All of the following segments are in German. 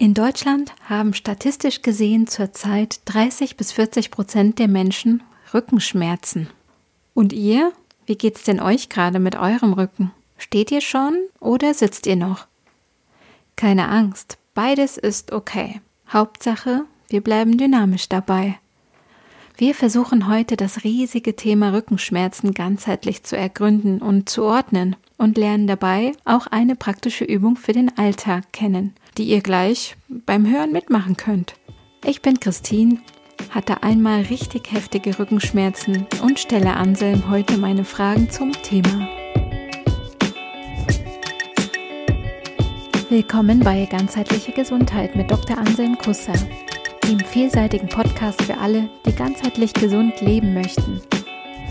In Deutschland haben statistisch gesehen zurzeit 30 bis 40 Prozent der Menschen Rückenschmerzen. Und ihr? Wie geht's denn euch gerade mit eurem Rücken? Steht ihr schon oder sitzt ihr noch? Keine Angst, beides ist okay. Hauptsache, wir bleiben dynamisch dabei. Wir versuchen heute das riesige Thema Rückenschmerzen ganzheitlich zu ergründen und zu ordnen und lernen dabei auch eine praktische Übung für den Alltag kennen, die ihr gleich beim Hören mitmachen könnt. Ich bin Christine, hatte einmal richtig heftige Rückenschmerzen und stelle Anselm heute meine Fragen zum Thema. Willkommen bei Ganzheitliche Gesundheit mit Dr. Anselm Kusser, dem vielseitigen Podcast für alle, die ganzheitlich gesund leben möchten.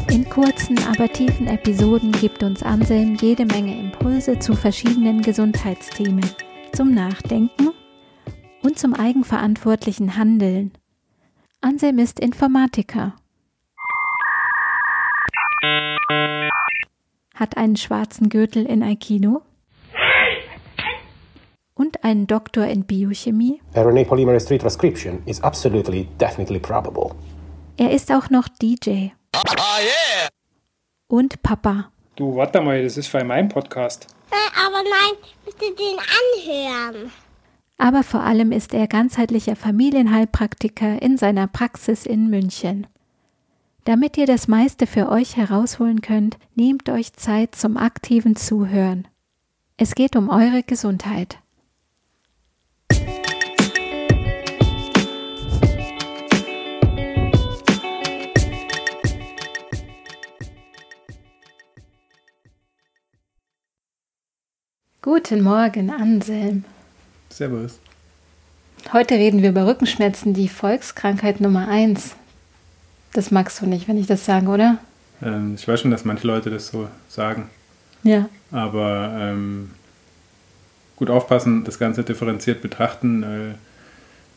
In kurzen, aber tiefen Episoden gibt uns Anselm jede Menge Impulse zu verschiedenen Gesundheitsthemen zum Nachdenken und zum eigenverantwortlichen Handeln. Anselm ist Informatiker, hat einen schwarzen Gürtel in Aikido und einen Doktor in Biochemie. RNA polymerase 3 transcription is absolutely definitely probable. Er ist auch noch DJ. Ah, yeah. Und Papa. Du, warte mal, das ist für meinen Podcast. Äh, aber nein, bitte den anhören. Aber vor allem ist er ganzheitlicher Familienheilpraktiker in seiner Praxis in München. Damit ihr das meiste für euch herausholen könnt, nehmt euch Zeit zum aktiven Zuhören. Es geht um eure Gesundheit. Guten Morgen, Anselm. Servus. Heute reden wir über Rückenschmerzen, die Volkskrankheit Nummer 1. Das magst du nicht, wenn ich das sage, oder? Ähm, ich weiß schon, dass manche Leute das so sagen. Ja. Aber ähm, gut aufpassen, das Ganze differenziert betrachten. Äh,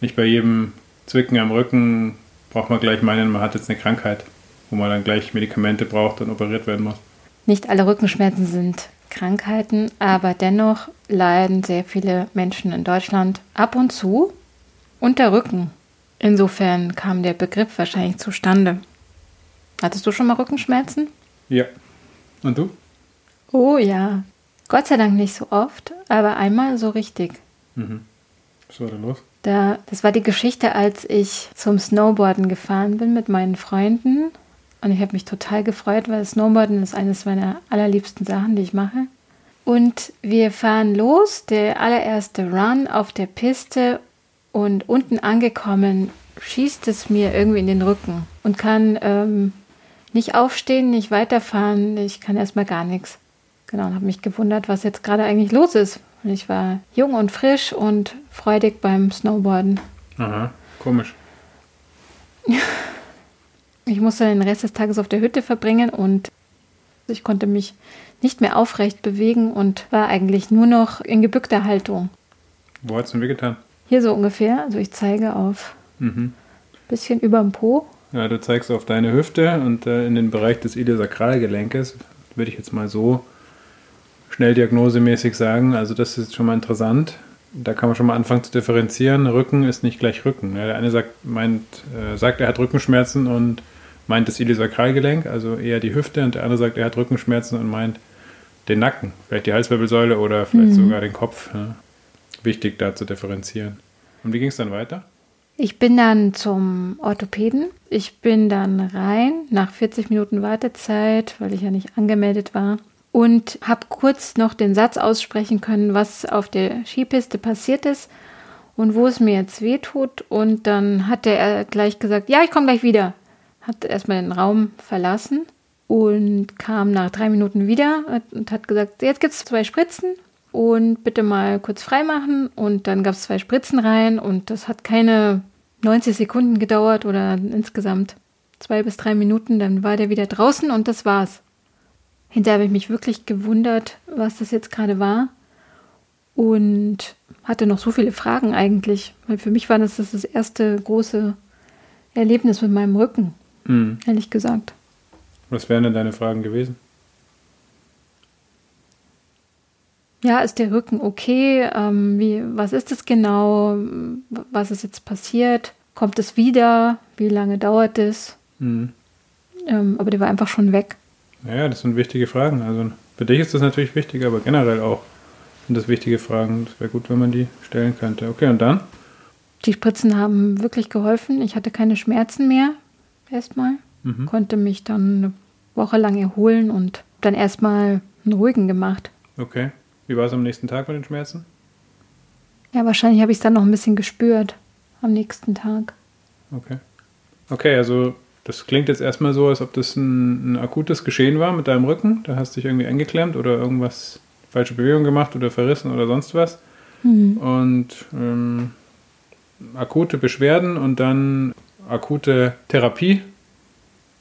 nicht bei jedem Zwicken am Rücken braucht man gleich meinen, man hat jetzt eine Krankheit, wo man dann gleich Medikamente braucht und operiert werden muss. Nicht alle Rückenschmerzen sind Krankheiten, aber dennoch leiden sehr viele Menschen in Deutschland ab und zu unter Rücken. Insofern kam der Begriff wahrscheinlich zustande. Hattest du schon mal Rückenschmerzen? Ja. Und du? Oh ja. Gott sei Dank nicht so oft, aber einmal so richtig. Mhm. Was war da los? Da, das war die Geschichte, als ich zum Snowboarden gefahren bin mit meinen Freunden und ich habe mich total gefreut, weil Snowboarden ist eines meiner allerliebsten Sachen, die ich mache. Und wir fahren los, der allererste Run auf der Piste und unten angekommen schießt es mir irgendwie in den Rücken und kann ähm, nicht aufstehen, nicht weiterfahren. Ich kann erstmal gar nichts. Genau, und habe mich gewundert, was jetzt gerade eigentlich los ist. Und ich war jung und frisch und freudig beim Snowboarden. Aha, komisch. Ich musste den Rest des Tages auf der Hütte verbringen und ich konnte mich nicht mehr aufrecht bewegen und war eigentlich nur noch in gebückter Haltung. Wo hat es denn wehgetan? Hier so ungefähr. Also ich zeige auf mhm. bisschen über dem Po. Ja, du zeigst auf deine Hüfte und äh, in den Bereich des Iliosakralgelenkes, würde ich jetzt mal so schnell diagnosemäßig sagen. Also das ist schon mal interessant. Da kann man schon mal anfangen zu differenzieren. Rücken ist nicht gleich Rücken. Ja, der eine sagt, meint, äh, sagt, er hat Rückenschmerzen und meint das Iliosakralgelenk, also eher die Hüfte, und der andere sagt, er hat Rückenschmerzen und meint den Nacken, vielleicht die Halswirbelsäule oder vielleicht mhm. sogar den Kopf. Ja. Wichtig da zu differenzieren. Und wie ging es dann weiter? Ich bin dann zum Orthopäden. Ich bin dann rein nach 40 Minuten Wartezeit, weil ich ja nicht angemeldet war. Und habe kurz noch den Satz aussprechen können, was auf der Skipiste passiert ist und wo es mir jetzt weh tut. Und dann hat er gleich gesagt, ja, ich komme gleich wieder hat erstmal den Raum verlassen und kam nach drei Minuten wieder und hat gesagt, jetzt gibt es zwei Spritzen und bitte mal kurz freimachen. Und dann gab es zwei Spritzen rein und das hat keine 90 Sekunden gedauert oder insgesamt zwei bis drei Minuten. Dann war der wieder draußen und das war's. Hinterher habe ich mich wirklich gewundert, was das jetzt gerade war und hatte noch so viele Fragen eigentlich, weil für mich war das das, erste große Erlebnis mit meinem Rücken. Mhm. Ehrlich gesagt. Was wären denn deine Fragen gewesen? ja, ist der Rücken okay? Ähm, wie, was ist es genau? Was ist jetzt passiert? Kommt es wieder? Wie lange dauert es? Mhm. Ähm, aber der war einfach schon weg. Ja, das sind wichtige Fragen. Also für dich ist das natürlich wichtig, aber generell auch sind das wichtige Fragen. Das wäre gut, wenn man die stellen könnte. Okay, und dann? Die Spritzen haben wirklich geholfen. Ich hatte keine Schmerzen mehr. Erstmal. Mhm. Konnte mich dann eine Woche lang erholen und dann erstmal einen ruhigen gemacht. Okay. Wie war es am nächsten Tag mit den Schmerzen? Ja, wahrscheinlich habe ich es dann noch ein bisschen gespürt am nächsten Tag. Okay. Okay, also das klingt jetzt erstmal so, als ob das ein, ein akutes Geschehen war mit deinem Rücken. Da hast du dich irgendwie eingeklemmt oder irgendwas, falsche Bewegung gemacht oder verrissen oder sonst was. Und ähm, akute Beschwerden und dann akute Therapie,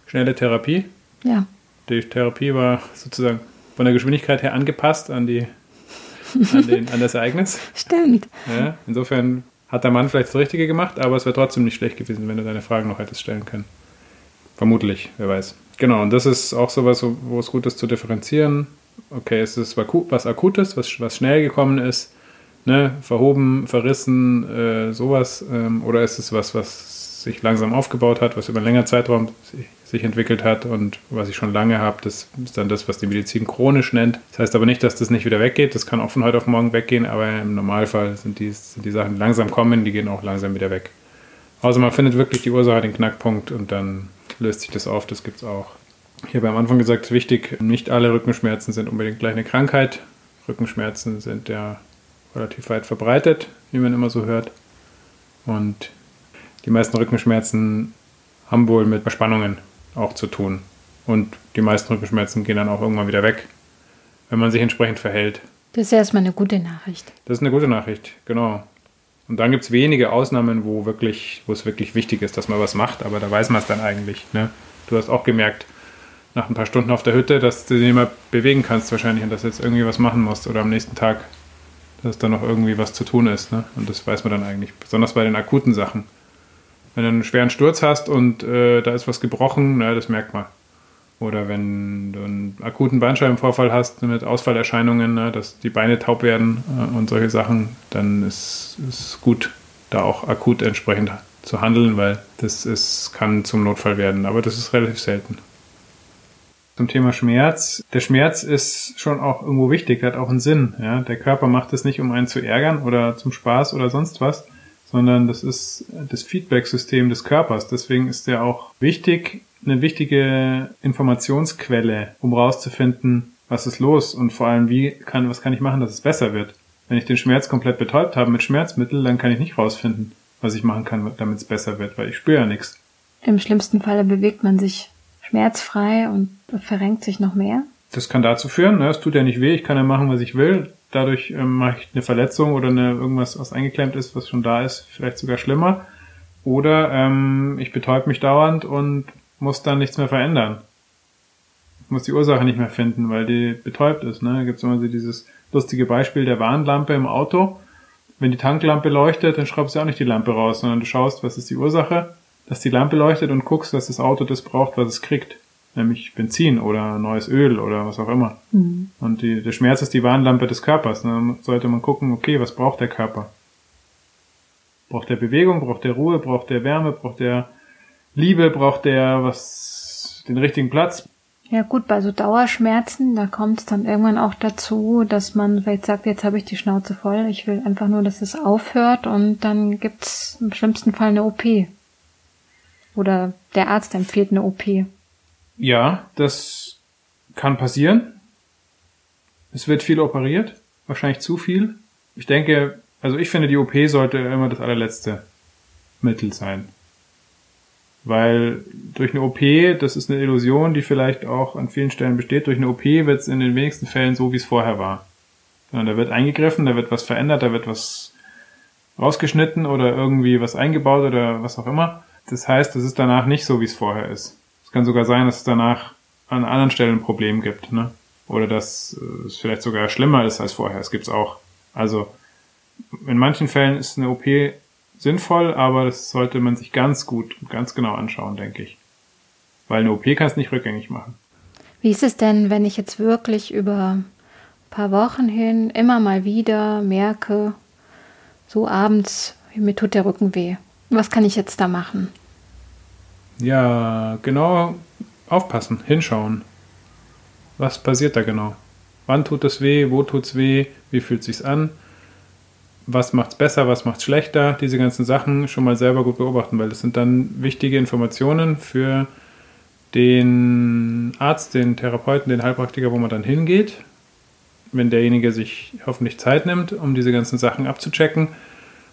schnelle Therapie. Ja, Die Therapie war sozusagen von der Geschwindigkeit her angepasst an, die, an, den, an das Ereignis. stimmt. Ja, insofern hat der Mann vielleicht das Richtige gemacht, aber es wäre trotzdem nicht schlecht gewesen, wenn du deine Fragen noch hättest stellen können. Vermutlich, wer weiß. Genau, und das ist auch sowas, wo es gut ist zu differenzieren. Okay, ist es was was Akutes, was, was schnell gekommen ist, ne, verhoben, verrissen, äh, sowas, ähm, oder ist es was, was sich langsam aufgebaut hat, was über einen längeren Zeitraum sich, entwickelt hat und was ich schon lange habe, das ist dann das, was die Medizin chronisch nennt. Das heißt aber nicht, dass das nicht wieder weggeht, das kann auch von heute auf morgen weggehen, aber im Normalfall sind die, sind die Sachen, langsam kommen, die gehen auch langsam wieder weg. Also man findet wirklich die Ursache, den Knackpunkt und dann löst sich das auf, das gibt es auch. Ich habe am Anfang gesagt, wichtig, nicht alle Rückenschmerzen sind unbedingt gleich eine Krankheit. Rückenschmerzen sind ja relativ weit verbreitet, wie man immer so hört. Und die meisten Rückenschmerzen haben wohl mit Verspannungen auch zu tun. Und die meisten Rückenschmerzen gehen dann auch irgendwann wieder weg, wenn man sich entsprechend verhält. Das ist erstmal eine gute Nachricht. Das ist eine gute Nachricht, genau. Und dann gibt es wenige Ausnahmen, wo, wirklich, wo es wirklich wichtig ist, dass man was macht, aber da weiß man es dann eigentlich. Ne? Du hast auch gemerkt, nach ein paar Stunden auf der Hütte, dass du dich nicht mehr bewegen kannst wahrscheinlich und dass du jetzt irgendwie was machen musst oder am nächsten Tag, dass da noch irgendwie was zu tun ist. Ne? Und das weiß man dann eigentlich, besonders bei den akuten Sachen. Wenn du einen schweren Sturz hast und äh, da ist was gebrochen, na, das merkt man. Oder wenn du einen akuten Bandscheibenvorfall hast mit Ausfallerscheinungen, ne, dass die Beine taub werden äh, und solche Sachen, dann ist es gut, da auch akut entsprechend zu handeln, weil das ist, kann zum Notfall werden. Aber das ist relativ selten. Zum Thema Schmerz. Der Schmerz ist schon auch irgendwo wichtig, hat auch einen Sinn. Ja? Der Körper macht es nicht, um einen zu ärgern oder zum Spaß oder sonst was, sondern das ist das Feedback-System des Körpers. Deswegen ist der auch wichtig, eine wichtige Informationsquelle, um rauszufinden, was ist los und vor allem, wie kann, was kann ich machen, dass es besser wird. Wenn ich den Schmerz komplett betäubt habe mit Schmerzmittel, dann kann ich nicht rausfinden, was ich machen kann, damit es besser wird, weil ich spüre ja nichts. Im schlimmsten Falle bewegt man sich schmerzfrei und verrenkt sich noch mehr. Das kann dazu führen, ne, es tut ja nicht weh, ich kann ja machen, was ich will. Dadurch ähm, mache ich eine Verletzung oder eine, irgendwas, was eingeklemmt ist, was schon da ist, vielleicht sogar schlimmer. Oder ähm, ich betäub mich dauernd und muss dann nichts mehr verändern. Ich muss die Ursache nicht mehr finden, weil die betäubt ist. Ne? Da gibt es immer so dieses lustige Beispiel der Warnlampe im Auto. Wenn die Tanklampe leuchtet, dann schraubst du auch nicht die Lampe raus, sondern du schaust, was ist die Ursache, dass die Lampe leuchtet und guckst, dass das Auto das braucht, was es kriegt. Nämlich Benzin oder neues Öl oder was auch immer. Und die, der Schmerz ist die Warnlampe des Körpers. Dann sollte man gucken, okay, was braucht der Körper? Braucht der Bewegung, braucht der Ruhe, braucht der Wärme, braucht der Liebe, braucht der was, den richtigen Platz? Ja gut, bei so Dauerschmerzen, da kommt es dann irgendwann auch dazu, dass man vielleicht sagt, jetzt habe ich die Schnauze voll, ich will einfach nur, dass es aufhört und dann gibt's im schlimmsten Fall eine OP. Oder der Arzt empfiehlt eine OP. Ja, das kann passieren. Es wird viel operiert, wahrscheinlich zu viel. Ich denke, also ich finde, die OP sollte immer das allerletzte Mittel sein. Weil durch eine OP, das ist eine Illusion, die vielleicht auch an vielen Stellen besteht, durch eine OP wird es in den wenigsten Fällen so, wie es vorher war. Sondern da wird eingegriffen, da wird was verändert, da wird was rausgeschnitten oder irgendwie was eingebaut oder was auch immer. Das heißt, es ist danach nicht so, wie es vorher ist. Es kann sogar sein, dass es danach an anderen Stellen ein Problem gibt, ne? Oder dass äh, es vielleicht sogar schlimmer ist als vorher. Es gibt's auch. Also in manchen Fällen ist eine OP sinnvoll, aber das sollte man sich ganz gut ganz genau anschauen, denke ich. Weil eine OP kannst nicht rückgängig machen. Wie ist es denn, wenn ich jetzt wirklich über paar Wochen hin immer mal wieder merke, so abends, mir tut der Rücken weh. Was kann ich jetzt da machen? Ja, genau aufpassen, hinschauen. Was passiert da genau? Wann tut es weh? Wo tut es weh? Wie fühlt es sich an? Was macht es besser? Was macht es schlechter? Diese ganzen Sachen schon mal selber gut beobachten, weil das sind dann wichtige Informationen für den Arzt, den Therapeuten, den Heilpraktiker, wo man dann hingeht, wenn derjenige sich hoffentlich Zeit nimmt, um diese ganzen Sachen abzuchecken,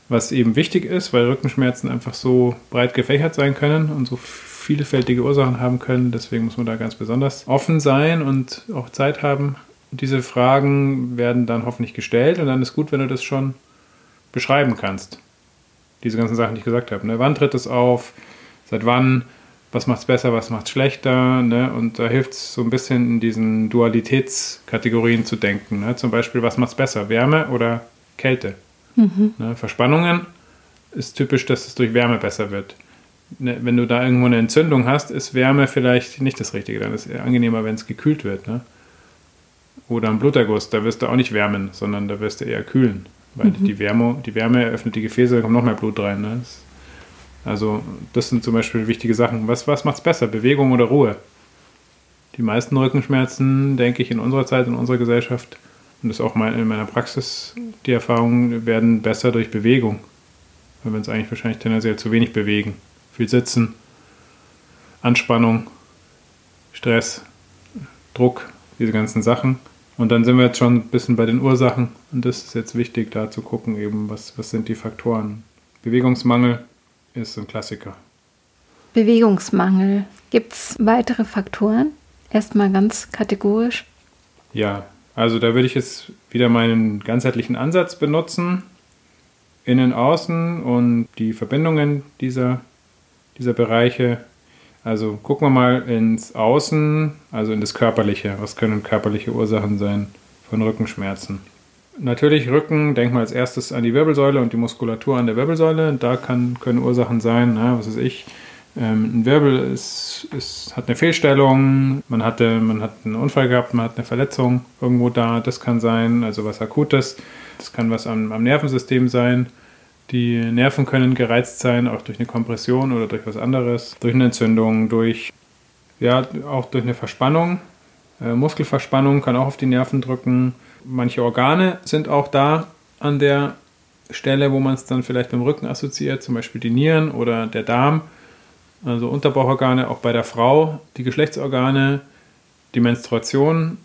was eben wichtig ist, weil Rückenschmerzen einfach so breit gefächert sein können und so vielfältige Ursachen haben können. Deswegen muss man da ganz besonders offen sein und auch Zeit haben. Diese Fragen werden dann hoffentlich gestellt und dann ist gut, wenn du das schon beschreiben kannst. Diese ganzen Sachen, die ich gesagt habe. Ne? Wann tritt es auf? Seit wann? was macht es besser, was macht es schlechter. Ne? Und da hilft es so ein bisschen in diesen Dualitätskategorien zu denken. Ne? Zum Beispiel, was macht es besser, Wärme oder Kälte? Mhm. Ne? Verspannungen ist typisch, dass es durch Wärme besser wird. Ne? Wenn du da irgendwo eine Entzündung hast, ist Wärme vielleicht nicht das Richtige. Dann ist es eher angenehmer, wenn es gekühlt wird. Ne? Oder ein Bluterguss, da wirst du auch nicht wärmen, sondern da wirst du eher kühlen. Weil mhm. die, Wärme, die Wärme eröffnet die Gefäße, da kommt noch mehr Blut rein. Ne? Das also das sind zum Beispiel wichtige Sachen. Was, was macht es besser, Bewegung oder Ruhe? Die meisten Rückenschmerzen, denke ich, in unserer Zeit, in unserer Gesellschaft, und das ist auch in meiner Praxis die Erfahrung, werden besser durch Bewegung. Weil wir uns eigentlich wahrscheinlich tendenziell zu wenig bewegen. Viel sitzen, Anspannung, Stress, Druck, diese ganzen Sachen. Und dann sind wir jetzt schon ein bisschen bei den Ursachen. Und das ist jetzt wichtig, da zu gucken, eben, was, was sind die Faktoren. Bewegungsmangel, ist ein Klassiker. Bewegungsmangel. Gibt es weitere Faktoren? Erstmal ganz kategorisch. Ja, also da würde ich jetzt wieder meinen ganzheitlichen Ansatz benutzen. Innen, Außen und die Verbindungen dieser, dieser Bereiche. Also gucken wir mal ins Außen, also in das Körperliche. Was können körperliche Ursachen sein von Rückenschmerzen? Natürlich Rücken, denk mal als erstes an die Wirbelsäule und die Muskulatur an der Wirbelsäule. Da kann, können Ursachen sein, na, was weiß ich. Ähm, ein Wirbel ist, ist, hat eine Fehlstellung, man, hatte, man hat einen Unfall gehabt, man hat eine Verletzung irgendwo da. Das kann sein, also was Akutes. Das kann was am, am Nervensystem sein. Die Nerven können gereizt sein, auch durch eine Kompression oder durch was anderes, durch eine Entzündung, durch, ja, auch durch eine Verspannung. Äh, Muskelverspannung kann auch auf die Nerven drücken manche Organe sind auch da an der Stelle, wo man es dann vielleicht beim Rücken assoziiert, zum Beispiel die Nieren oder der Darm, also Unterbauchorgane, auch bei der Frau, die Geschlechtsorgane, die Menstruation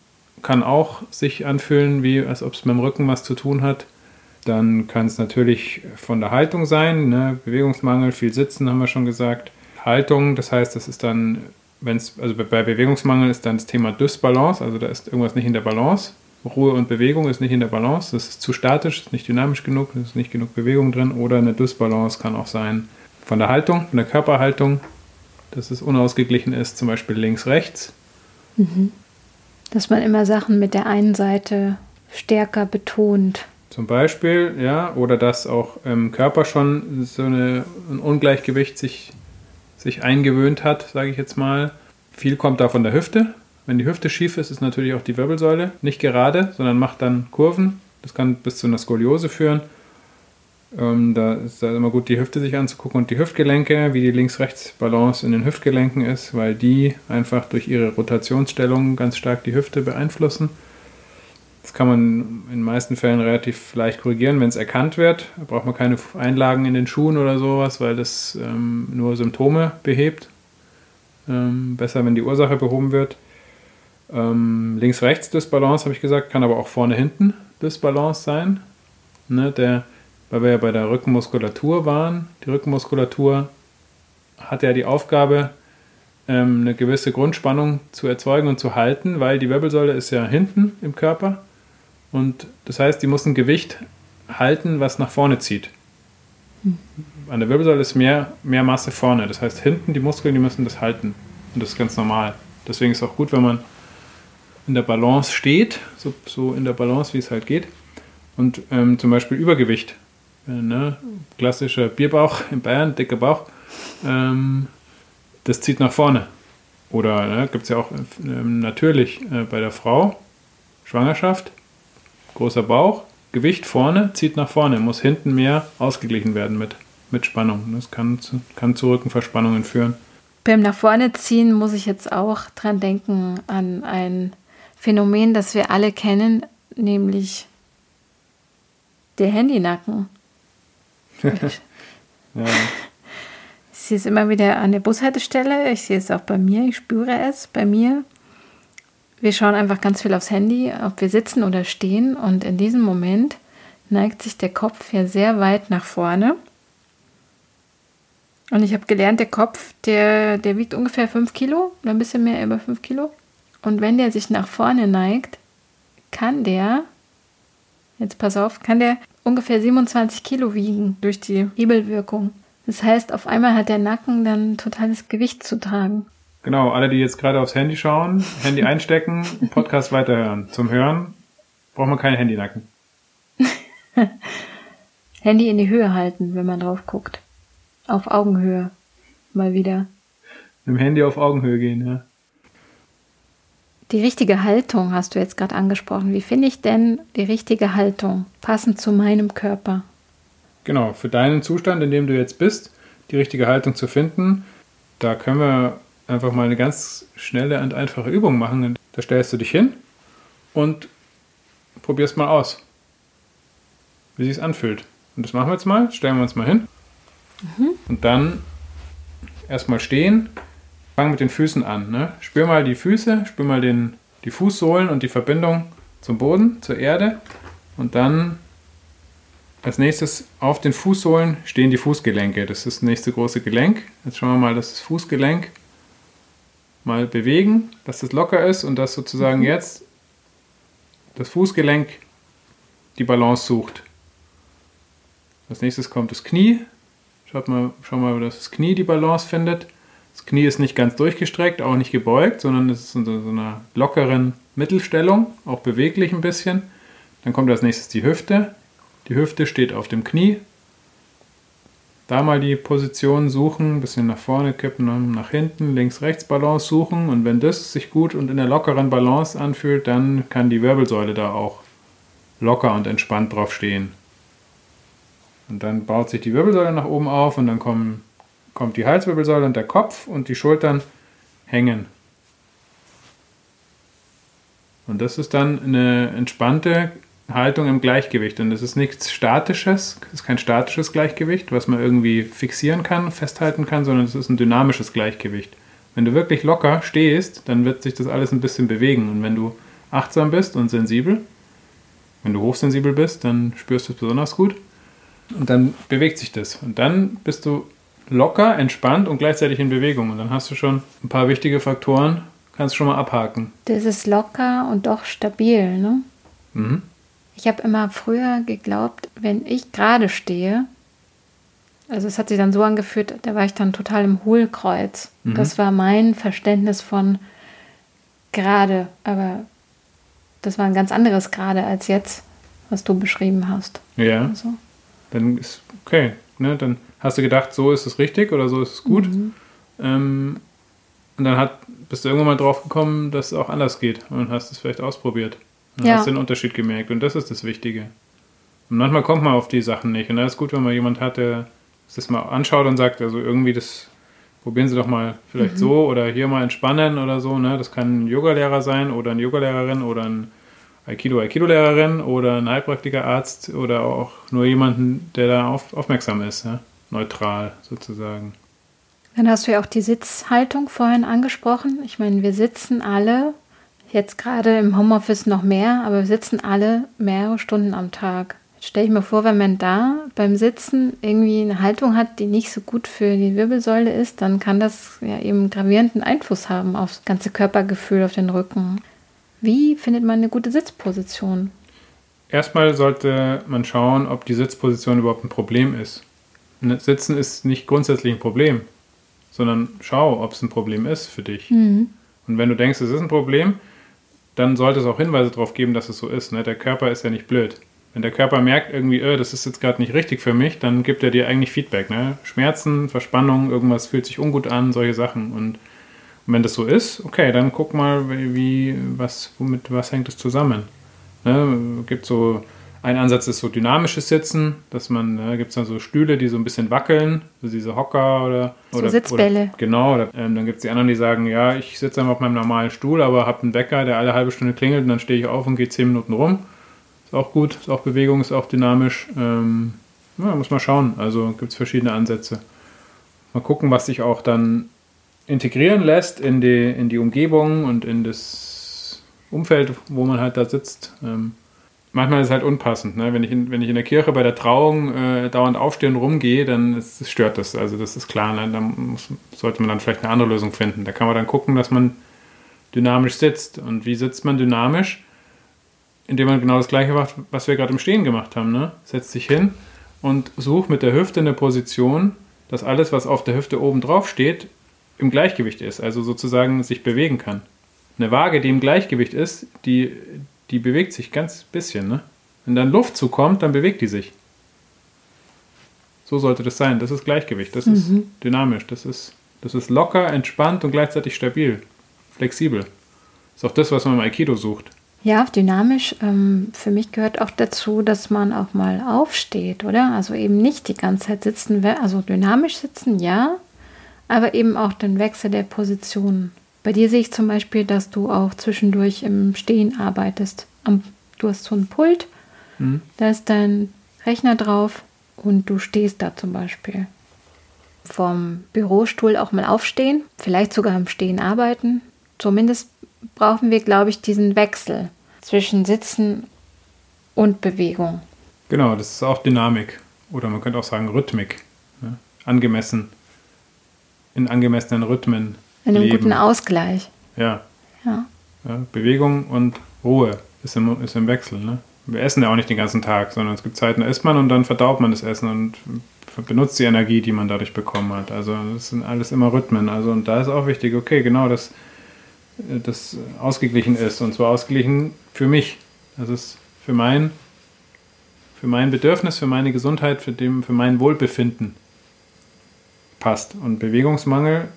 kann auch sich anfühlen, wie als ob es mit dem Rücken was zu tun hat. Dann kann es natürlich von der Haltung sein, ne? Bewegungsmangel, viel Sitzen haben wir schon gesagt. Haltung, das heißt, das ist dann, wenn es, also bei Bewegungsmangel ist dann das Thema Dysbalance, also da ist irgendwas nicht in der Balance. Ruhe und Bewegung ist nicht in der Balance, das ist zu statisch, ist nicht dynamisch genug, es ist nicht genug Bewegung drin oder eine Dysbalance kann auch sein von der Haltung, von der Körperhaltung, dass es unausgeglichen ist, zum Beispiel links-rechts. Mhm. Dass man immer Sachen mit der einen Seite stärker betont. Zum Beispiel, ja, oder dass auch im Körper schon so eine, ein Ungleichgewicht sich, sich eingewöhnt hat, sage ich jetzt mal. Viel kommt da von der Hüfte, wenn die Hüfte schief ist, ist natürlich auch die Wirbelsäule nicht gerade, sondern macht dann Kurven. Das kann bis zu einer Skoliose führen. Ähm, da ist da immer gut, die Hüfte sich anzugucken und die Hüftgelenke, wie die Links-Rechts-Balance in den Hüftgelenken ist, weil die einfach durch ihre Rotationsstellung ganz stark die Hüfte beeinflussen. Das kann man in den meisten Fällen relativ leicht korrigieren, wenn es erkannt wird. Da braucht man keine Einlagen in den Schuhen oder sowas, weil das ähm, nur Symptome behebt. Ähm, besser, wenn die Ursache behoben wird. Ähm, Links-Rechts-Dysbalance, habe ich gesagt, kann aber auch vorne-hinten Dysbalance sein. Ne, der, weil wir ja bei der Rückenmuskulatur waren. Die Rückenmuskulatur hat ja die Aufgabe, ähm, eine gewisse Grundspannung zu erzeugen und zu halten, weil die Wirbelsäule ist ja hinten im Körper. Und das heißt, die muss ein Gewicht halten, was nach vorne zieht. An der Wirbelsäule ist mehr, mehr Masse vorne. Das heißt, hinten die Muskeln, die müssen das halten. Und das ist ganz normal. Deswegen ist es auch gut, wenn man in der Balance steht, so, so in der Balance, wie es halt geht. Und ähm, zum Beispiel Übergewicht. Äh, ne? Klassischer Bierbauch in Bayern, dicker Bauch. Ähm, das zieht nach vorne. Oder ne, gibt es ja auch äh, natürlich äh, bei der Frau Schwangerschaft. großer Bauch, Gewicht vorne, zieht nach vorne, muss hinten mehr ausgeglichen werden mit, mit Spannung. Das kann, kann zu Rückenverspannungen führen. Beim nach vorne ziehen muss ich jetzt auch dran denken an ein Phänomen, das wir alle kennen, nämlich der Handynacken. Ja, Ich sehe es immer wieder an der Bushaltestelle. Ich sehe es auch bei mir. Ich spüre es bei mir. Wir schauen einfach ganz viel aufs Handy, ob wir sitzen oder stehen. Und in diesem Moment neigt sich der Kopf ja sehr weit nach vorne. Und ich habe gelernt, der Kopf, der, der wiegt ungefähr 5 Kilo oder ein bisschen mehr über 5 Kilo. Und wenn der sich nach vorne neigt, kann der, jetzt pass auf, kann der ungefähr 27 Kilo wiegen durch die Hebelwirkung. Das heißt, auf einmal hat der Nacken dann totales Gewicht zu tragen. genau, alle, die jetzt gerade aufs Handy schauen, Handy einstecken, Podcast weiterhören. Zum Hören braucht man keinen Handynacken. Handy in die Höhe halten, wenn man drauf guckt. Auf Augenhöhe. Mal wieder. Mit dem Handy auf Augenhöhe gehen, ja. Die richtige Haltung hast du jetzt gerade angesprochen. Wie finde ich denn die richtige Haltung, passend zu meinem Körper? Genau, für deinen Zustand, in dem du jetzt bist, die richtige Haltung zu finden, da können wir einfach mal eine ganz schnelle und einfache Übung machen. Da stellst du dich hin und probierst mal aus, wie sich anfühlt. Und das machen wir jetzt mal. Stellen wir uns mal hin. Und dann erstmal stehen. Fang mit den Füßen an. Ne? Spür mal die Füße, spür mal den, die Fußsohlen und die Verbindung zum Boden, zur Erde. Und dann als nächstes auf den Fußsohlen stehen die Fußgelenke. Das ist das nächste große Gelenk. Jetzt schauen wir mal, dass das Fußgelenk mal bewegen, dass das locker ist und dass sozusagen jetzt das Fußgelenk die Balance sucht. Als nächstes kommt das Knie. Schaut mal, schau mal, dass das Knie die Balance findet. Das Knie ist nicht ganz durchgestreckt, auch nicht gebeugt, sondern es ist in so einer lockeren Mittelstellung, auch beweglich ein bisschen. Dann kommt als nächstes die Hüfte. Die Hüfte steht auf dem Knie. Da mal die Position suchen, ein bisschen nach vorne kippen und nach hinten, links-rechts Balance suchen. Und wenn das sich gut und in der lockeren Balance anfühlt, dann kann die Wirbelsäule da auch locker und entspannt drauf stehen. Und dann baut sich die Wirbelsäule nach oben auf und dann kommen, kommt die Halswirbelsäule und der Kopf und die Schultern hängen. Und das ist dann eine entspannte Haltung im Gleichgewicht. Und das ist nichts Statisches, das ist kein statisches Gleichgewicht, was man irgendwie fixieren kann, festhalten kann, sondern es ist ein dynamisches Gleichgewicht. Wenn du wirklich locker stehst, dann wird sich das alles ein bisschen bewegen. Und wenn du achtsam bist und sensibel, wenn du hochsensibel bist, dann spürst du es besonders gut. Und dann bewegt sich das. Und dann bist du locker, entspannt und gleichzeitig in Bewegung. Und dann hast du schon ein paar wichtige Faktoren, kannst schon mal abhaken. Das ist locker und doch stabil, ne? Mhm. Ich habe immer früher geglaubt, wenn ich gerade stehe, also es hat sich dann so angefühlt, da war ich dann total im Hohlkreuz. Mhm. Das war mein Verständnis von gerade, aber das war ein ganz anderes gerade als jetzt, was du beschrieben hast. Ja. Also, dann ist okay. Ne? Dann hast du gedacht, so ist es richtig oder so ist es gut. Ähm, und dann hat, bist du irgendwann mal drauf gekommen, dass es auch anders geht und hast es vielleicht ausprobiert. Und Ja. hast den Unterschied gemerkt und das ist das Wichtige. Und manchmal kommt man auf die Sachen nicht und da ist gut, wenn man jemand hat, der sich das mal anschaut und sagt, also irgendwie das probieren Sie doch mal vielleicht so oder hier mal entspannen oder so. Ne? Das kann ein Yogalehrer sein oder eine Yogalehrerin oder ein Aikido, Aikido-Lehrerin oder ein Heilpraktikerarzt oder auch nur jemanden, der da auf, aufmerksam ist, ja? neutral sozusagen. Dann hast du ja auch die Sitzhaltung vorhin angesprochen. Ich meine, wir sitzen alle, jetzt gerade im Homeoffice noch mehr, aber wir sitzen alle mehrere Stunden am Tag. Jetzt stelle ich mir vor, wenn man da beim Sitzen irgendwie eine Haltung hat, die nicht so gut für die Wirbelsäule ist, dann kann das ja eben gravierenden Einfluss haben aufs ganze Körpergefühl, auf den Rücken. Wie findet man eine gute Sitzposition? Erstmal sollte man schauen, ob die Sitzposition überhaupt ein Problem ist. Ne, Sitzen ist nicht grundsätzlich ein Problem, sondern schau, ob es ein Problem ist für dich. Und wenn du denkst, es ist ein Problem, dann sollte es auch Hinweise darauf geben, dass es so ist. Ne? Der Körper ist ja nicht blöd. Wenn der Körper merkt irgendwie, äh, das ist jetzt gerade nicht richtig für mich, dann gibt er dir eigentlich Feedback. Ne? Schmerzen, Verspannung, irgendwas fühlt sich ungut an, solche Sachen. Und, und wenn das so ist, okay, dann guck mal, wie, was, womit, was hängt es zusammen. Ne? Gibt so ein Ansatz ist so dynamisches Sitzen, dass man, da ne, gibt es dann so Stühle, die so ein bisschen wackeln, so diese Hocker oder. So oder Sitzbälle. Oder, genau, oder, ähm, dann gibt es die anderen, die sagen, ja, ich sitze einfach auf meinem normalen Stuhl, aber habe einen Wecker, der alle halbe Stunde klingelt und dann stehe ich auf und gehe zehn Minuten rum. Ist auch gut, ist auch Bewegung, ist auch dynamisch. Ähm, ja, muss man schauen. Also gibt es verschiedene Ansätze. Mal gucken, was sich auch dann integrieren lässt in die, in die Umgebung und in das Umfeld, wo man halt da sitzt. Ähm, manchmal ist es halt unpassend. Ne? Wenn, ich in, wenn ich in der Kirche bei der Trauung äh, dauernd aufstehe und rumgehe, dann ist, stört das. Also das ist klar. Ne? Da sollte man dann vielleicht eine andere Lösung finden. Da kann man dann gucken, dass man dynamisch sitzt. Und wie sitzt man dynamisch? Indem man genau das gleiche macht, was wir gerade im Stehen gemacht haben. Ne? Setzt sich hin und sucht mit der Hüfte eine Position, dass alles, was auf der Hüfte oben drauf steht, im Gleichgewicht ist. Also sozusagen sich bewegen kann. Eine Waage, die im Gleichgewicht ist, die, die bewegt sich ganz bisschen. Ne? Wenn dann Luft zukommt, dann bewegt die sich. So sollte das sein. Das ist Gleichgewicht. Das mhm. ist dynamisch. Das ist, das ist locker, entspannt und gleichzeitig stabil. Flexibel. Das ist auch das, was man im Aikido sucht. Ja, dynamisch. Ähm, für mich gehört auch dazu, dass man auch mal aufsteht, oder? Also eben nicht die ganze Zeit sitzen, also dynamisch sitzen, ja, aber eben auch den Wechsel der Positionen. Bei dir sehe ich zum Beispiel, dass du auch zwischendurch im Stehen arbeitest. du hast so ein Pult, mhm. da ist dein Rechner drauf und du stehst da zum Beispiel. Vom Bürostuhl auch mal aufstehen, vielleicht sogar im Stehen arbeiten. Zumindest brauchen wir, glaube ich, diesen Wechsel zwischen Sitzen und Bewegung. Genau, das ist auch Dynamik. Oder man könnte auch sagen Rhythmik. Ne? Angemessen, in angemessenen Rhythmen in einem Leben. guten Ausgleich. Ja. ja. ja. Bewegung und Ruhe ist im, ist im Wechsel. Ne? Wir essen ja auch nicht den ganzen Tag, sondern es gibt Zeiten, da isst man und dann verdaut man das Essen und benutzt die Energie, die man dadurch bekommen hat. Also das sind alles immer Rhythmen. Also und da ist auch wichtig, okay, genau, dass das ausgeglichen ist. Und zwar ausgeglichen für mich. Das ist für mein, für mein Bedürfnis, für meine Gesundheit, für, dem, für mein Wohlbefinden passt. Und Bewegungsmangel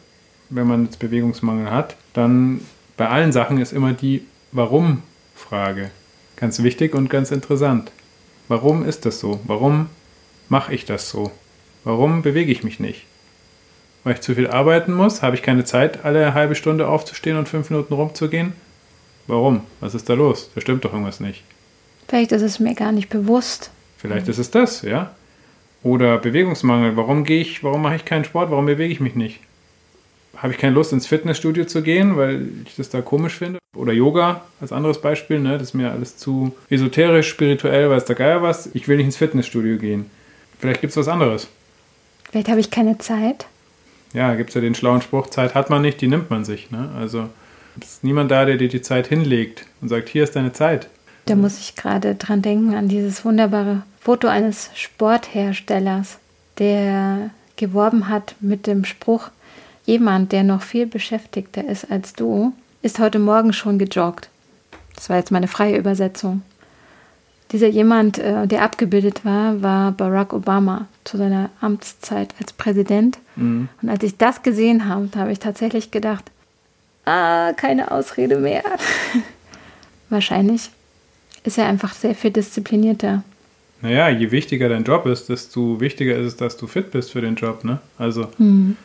wenn man jetzt Bewegungsmangel hat, dann bei allen Sachen ist immer die Warum-Frage ganz wichtig und ganz interessant. Warum ist das so? Warum mache ich das so? Warum bewege ich mich nicht? Weil ich zu viel arbeiten muss? Habe ich keine Zeit, alle halbe Stunde aufzustehen und fünf Minuten rumzugehen? Warum? Was ist da los? Da stimmt doch irgendwas nicht. Vielleicht ist es mir gar nicht bewusst. Vielleicht ist es das, ja. Oder Bewegungsmangel. Warum gehe ich, warum mache ich keinen Sport? Warum bewege ich mich nicht? habe ich keine Lust ins Fitnessstudio zu gehen, weil ich das da komisch finde. Oder Yoga als anderes Beispiel, ne? das ist mir alles zu esoterisch, spirituell, weiß der Geier was. Ich will nicht ins Fitnessstudio gehen. Vielleicht gibt es was anderes. Vielleicht habe ich keine Zeit. Ja, gibt es ja den schlauen Spruch, Zeit hat man nicht, die nimmt man sich. Ne? Also es ist niemand da, der dir die Zeit hinlegt und sagt, hier ist deine Zeit. Da muss ich gerade dran denken, an dieses wunderbare Foto eines Sportherstellers, der geworben hat mit dem Spruch, Jemand, der noch viel beschäftigter ist als du, ist heute Morgen schon gejoggt. Das war jetzt meine freie Übersetzung. Dieser jemand, äh, der abgebildet war, war Barack Obama zu seiner Amtszeit als Präsident. Mhm. Und als ich das gesehen habe, habe ich tatsächlich gedacht, ah, keine Ausrede mehr. Wahrscheinlich ist er einfach sehr viel disziplinierter. Naja, je wichtiger dein Job ist, desto wichtiger ist es, dass du fit bist für den Job. Ne? Also mhm.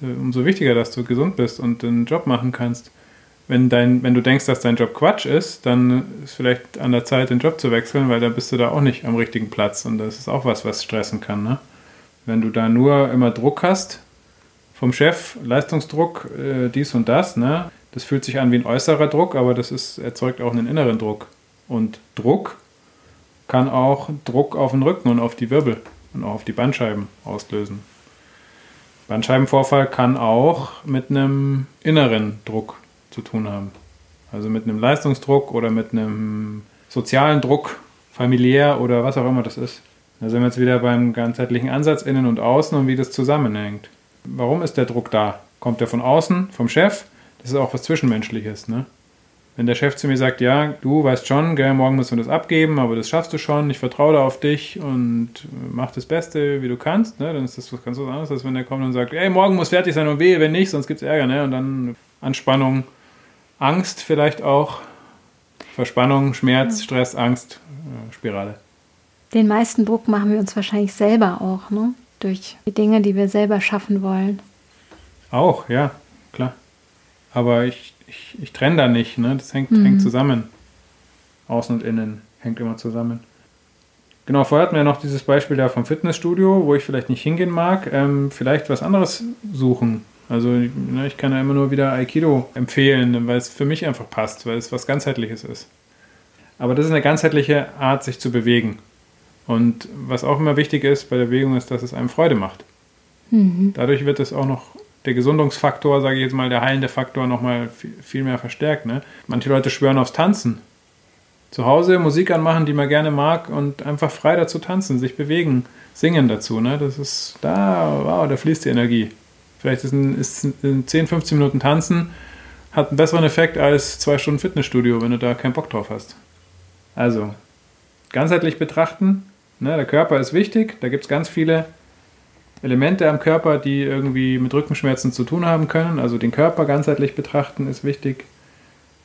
Äh, umso wichtiger, dass du gesund bist und den Job machen kannst. Wenn, dein, wenn du denkst, dass dein Job Quatsch ist, dann ist vielleicht an der Zeit, den Job zu wechseln, weil dann bist du da auch nicht am richtigen Platz. Und das ist auch was, was stressen kann. Ne? Wenn du da nur immer Druck hast vom Chef, Leistungsdruck, äh, dies und das, ne? das fühlt sich an wie ein äußerer Druck, aber das ist, erzeugt auch einen inneren Druck. Und Druck kann auch Druck auf den Rücken und auf die Wirbel und auch auf die Bandscheiben auslösen. Bandscheibenvorfall kann auch mit einem inneren Druck zu tun haben. Also mit einem Leistungsdruck oder mit einem sozialen Druck, familiär oder was auch immer das ist. Da sind wir jetzt wieder beim ganzheitlichen Ansatz innen und außen und wie das zusammenhängt. Warum ist der Druck da? Kommt der von außen, vom Chef? Das ist auch was Zwischenmenschliches, ne? Wenn der Chef zu mir sagt, ja, du weißt schon, gell, morgen müssen wir das abgeben, aber das schaffst du schon, ich vertraue da auf dich und mach das Beste, wie du kannst, ne, dann ist das was ganz was anderes, als wenn der kommt und sagt, ey, morgen muss fertig sein und wehe, wenn nicht, sonst gibt es Ärger, ne, und dann Anspannung, Angst vielleicht auch. Verspannung, Schmerz, Stress, Angst, äh, Spirale. Den meisten Druck machen wir uns wahrscheinlich selber auch, ne? Durch die Dinge, die wir selber schaffen wollen. Auch, ja, klar. Aber ich, ich, ich trenne da nicht, ne? Das hängt, hängt zusammen. Außen und innen hängt immer zusammen. Genau, vorher hatten wir noch dieses Beispiel da vom Fitnessstudio, wo ich vielleicht nicht hingehen mag. Ähm, vielleicht was anderes suchen. Also ne, ich kann ja immer nur wieder Aikido empfehlen, weil es für mich einfach passt, weil es was ganzheitliches ist. Aber das ist eine ganzheitliche Art, sich zu bewegen. Und was auch immer wichtig ist bei der Bewegung, ist, dass es einem Freude macht. Dadurch wird es auch noch der Gesundungsfaktor, sage ich jetzt mal, der heilende Faktor nochmal viel, mehr verstärkt. Ne? Manche Leute schwören aufs Tanzen. Zu Hause Musik anmachen, die man gerne mag und einfach frei dazu tanzen, sich bewegen, singen dazu. Ne? Das ist da, wow, da fließt die Energie. Vielleicht ist, ein, ist ein 10, 15 Minuten Tanzen, hat einen besseren Effekt als zwei Stunden Fitnessstudio, wenn du da keinen Bock drauf hast. Also, ganzheitlich betrachten, ne, der Körper ist wichtig, da gibt es ganz viele Elemente am Körper, die irgendwie mit Rückenschmerzen zu tun haben können. Also den Körper ganzheitlich betrachten ist wichtig.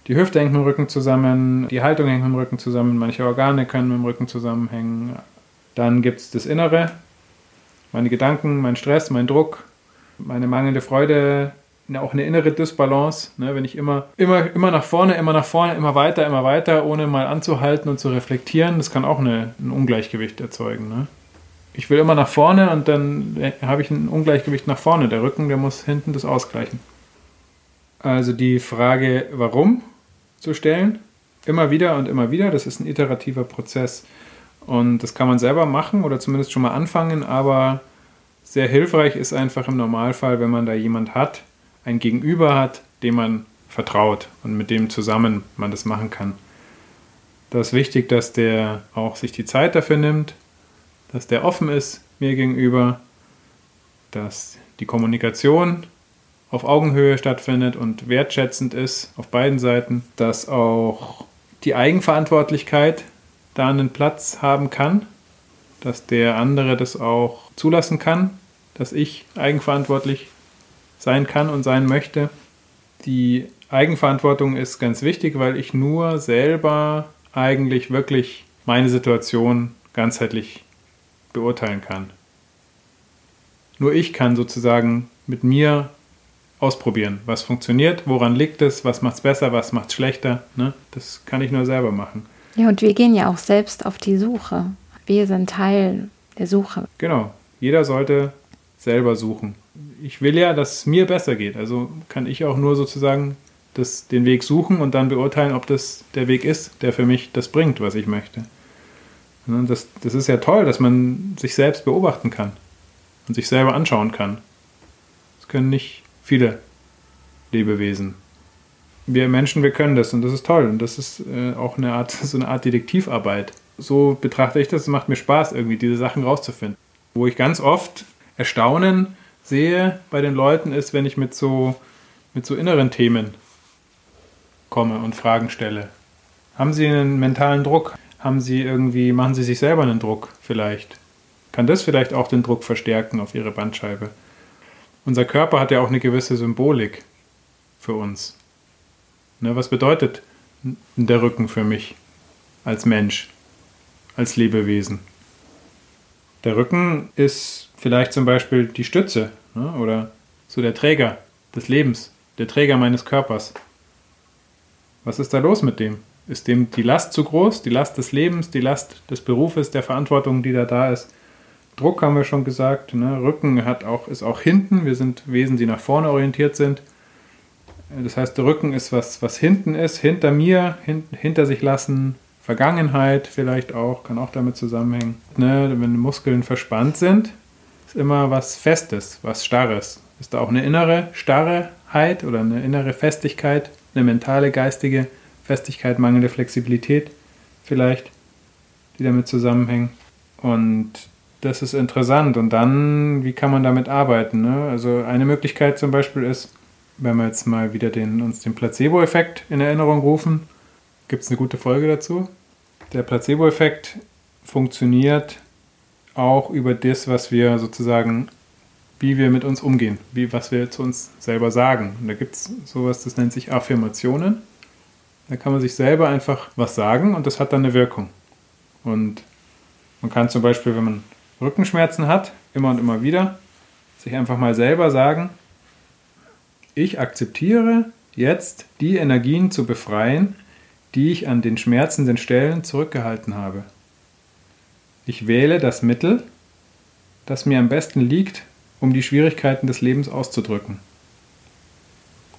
Die Hüfte hängt mit dem Rücken zusammen, die Haltung hängt mit dem Rücken zusammen, manche Organe können mit dem Rücken zusammenhängen. Dann gibt es das Innere, meine Gedanken, mein Stress, mein Druck, meine mangelnde Freude, auch eine innere Dysbalance, ne, wenn ich immer, immer, immer nach vorne, immer nach vorne, immer weiter, immer weiter, ohne mal anzuhalten und zu reflektieren, das kann auch eine, ein Ungleichgewicht erzeugen. Ne? Ich will immer nach vorne und dann habe ich ein Ungleichgewicht nach vorne. Der Rücken, der muss hinten das ausgleichen. Also die Frage, warum zu stellen, immer wieder und immer wieder, das ist ein iterativer Prozess. Und das kann man selber machen oder zumindest schon mal anfangen, aber sehr hilfreich ist einfach im Normalfall, wenn man da jemand hat, ein Gegenüber hat, dem man vertraut und mit dem zusammen man das machen kann. Da ist wichtig, dass der auch sich die Zeit dafür nimmt, dass der offen ist mir gegenüber, dass die Kommunikation auf Augenhöhe stattfindet und wertschätzend ist auf beiden Seiten, dass auch die Eigenverantwortlichkeit da einen Platz haben kann, dass der andere das auch zulassen kann, dass ich eigenverantwortlich sein kann und sein möchte. Die Eigenverantwortung ist ganz wichtig, weil ich nur selber eigentlich wirklich meine Situation ganzheitlich beurteilen kann. Nur ich kann sozusagen mit mir ausprobieren, was funktioniert, woran liegt es, was macht es besser, was macht es schlechter. Ne? Das kann ich nur selber machen. Ja, und wir gehen ja auch selbst auf die Suche. Wir sind Teil der Suche. Genau, jeder sollte selber suchen. Ich will ja, dass es mir besser geht. Also kann ich auch nur sozusagen das, den Weg suchen und dann beurteilen, ob das der Weg ist, der für mich das bringt, was ich möchte. Ne, das, das ist ja toll, dass man sich selbst beobachten kann und sich selber anschauen kann. Das können nicht viele Lebewesen. Wir Menschen, wir können das und das ist toll. Und das ist äh, auch eine Art, so eine Art Detektivarbeit. So betrachte ich das. Es macht mir Spaß, irgendwie diese Sachen rauszufinden. Wo ich ganz oft Erstaunen sehe bei den Leuten ist, wenn ich mit so, mit so inneren Themen komme und Fragen stelle. Haben Sie einen mentalen Druck? Haben Sie irgendwie, machen Sie sich selber einen Druck vielleicht? Kann das vielleicht auch den Druck verstärken auf Ihre Bandscheibe? Unser Körper hat ja auch eine gewisse Symbolik für uns. Ne, was bedeutet der Rücken für mich als Mensch, als Lebewesen? Der Rücken ist vielleicht zum Beispiel die Stütze ne, oder so der Träger des Lebens, der Träger meines Körpers. Was ist da los mit dem? Ist dem die Last zu groß, die Last des Lebens, die Last des Berufes, der Verantwortung, die da da ist? Druck haben wir schon gesagt. Ne? Rücken hat auch, ist auch hinten. Wir sind Wesen, die nach vorne orientiert sind. Das heißt, der Rücken ist was, was hinten ist, hinter mir, hin, hinter sich lassen, Vergangenheit vielleicht auch, kann auch damit zusammenhängen. Ne? Wenn Muskeln verspannt sind, ist immer was Festes, was Starres. Ist da auch eine innere Starrheit oder eine innere Festigkeit, eine mentale, geistige Festigkeit, mangelnde Flexibilität vielleicht, die damit zusammenhängen. Und das ist interessant. Und dann, wie kann man damit arbeiten? Ne? Also eine Möglichkeit zum Beispiel ist, wenn wir jetzt mal wieder den, uns den Placebo-Effekt in Erinnerung rufen, gibt es eine gute Folge dazu. Der Placebo-Effekt funktioniert auch über das, was wir sozusagen, wie wir mit uns umgehen, wie, was wir zu uns selber sagen. Und da gibt es sowas, das nennt sich Affirmationen. Da kann man sich selber einfach was sagen und das hat dann eine Wirkung. Und man kann zum Beispiel, wenn man Rückenschmerzen hat, immer und immer wieder, sich einfach mal selber sagen, ich akzeptiere jetzt die Energien zu befreien, die ich an den schmerzenden Stellen zurückgehalten habe. Ich wähle das Mittel, das mir am besten liegt, um die Schwierigkeiten des Lebens auszudrücken.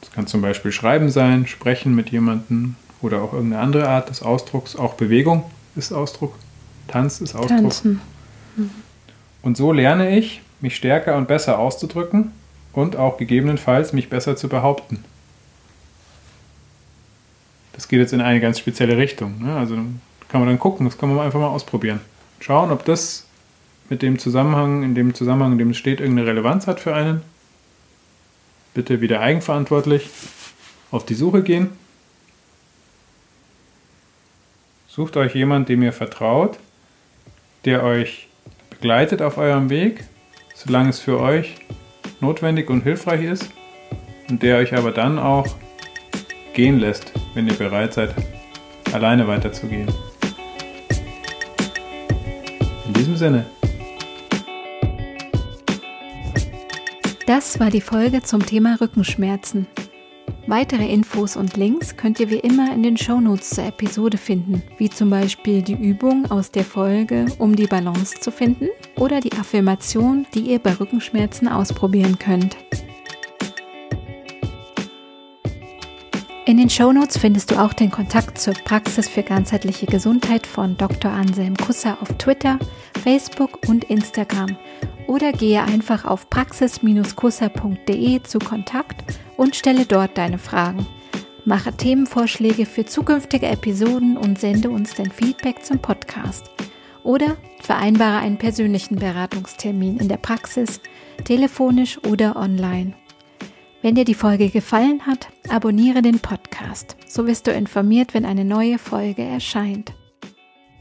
Das kann zum Beispiel Schreiben sein, Sprechen mit jemandem oder auch irgendeine andere Art des Ausdrucks. Auch Bewegung ist Ausdruck, Tanz ist Ausdruck. Tanzen. Mhm. Und so lerne ich, mich stärker und besser auszudrücken und auch gegebenenfalls mich besser zu behaupten. Das geht jetzt in eine ganz spezielle Richtung. Ne? Also kann man dann gucken, das kann man einfach mal ausprobieren. Schauen, ob das mit dem Zusammenhang, in dem Zusammenhang, in dem es steht, irgendeine Relevanz hat für einen. Bitte wieder eigenverantwortlich auf die Suche gehen. Sucht euch jemand, dem ihr vertraut, der euch begleitet auf eurem Weg, solange es für euch notwendig und hilfreich ist und der euch aber dann auch gehen lässt, wenn ihr bereit seid, alleine weiterzugehen. In diesem Sinne. Das war die Folge zum Thema Rückenschmerzen. Weitere Infos und Links könnt ihr wie immer in den Shownotes zur Episode finden, wie zum Beispiel die Übung aus der Folge, um die Balance zu finden, oder die Affirmation, die ihr bei Rückenschmerzen ausprobieren könnt. In den Shownotes findest du auch den Kontakt zur Praxis für ganzheitliche Gesundheit von Dr. Anselm Kusser auf Twitter, Facebook und Instagram oder gehe einfach auf praxis-kusser.de zu Kontakt und stelle dort deine Fragen. Mache Themenvorschläge für zukünftige Episoden und sende uns dein Feedback zum Podcast. Oder vereinbare einen persönlichen Beratungstermin in der Praxis, telefonisch oder online. Wenn dir die Folge gefallen hat, abonniere den Podcast. So wirst du informiert, wenn eine neue Folge erscheint.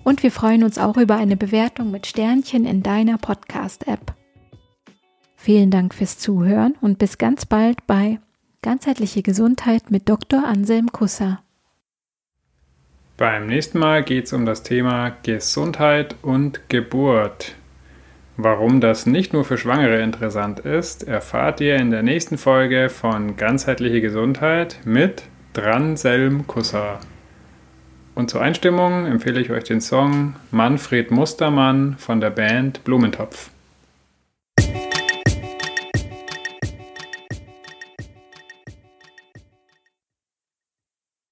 Und wir freuen uns auch über eine Bewertung mit Sternchen in deiner Podcast-App. Vielen Dank fürs Zuhören und bis ganz bald bei Ganzheitliche Gesundheit mit Dr. Anselm Kusser. Beim nächsten Mal geht es um das Thema Gesundheit und Geburt. Warum das nicht nur für Schwangere interessant ist, erfahrt ihr in der nächsten Folge von Ganzheitliche Gesundheit mit Dranselm Kusser. Und zur Einstimmung empfehle ich euch den Song Manfred Mustermann von der Band Blumentopf.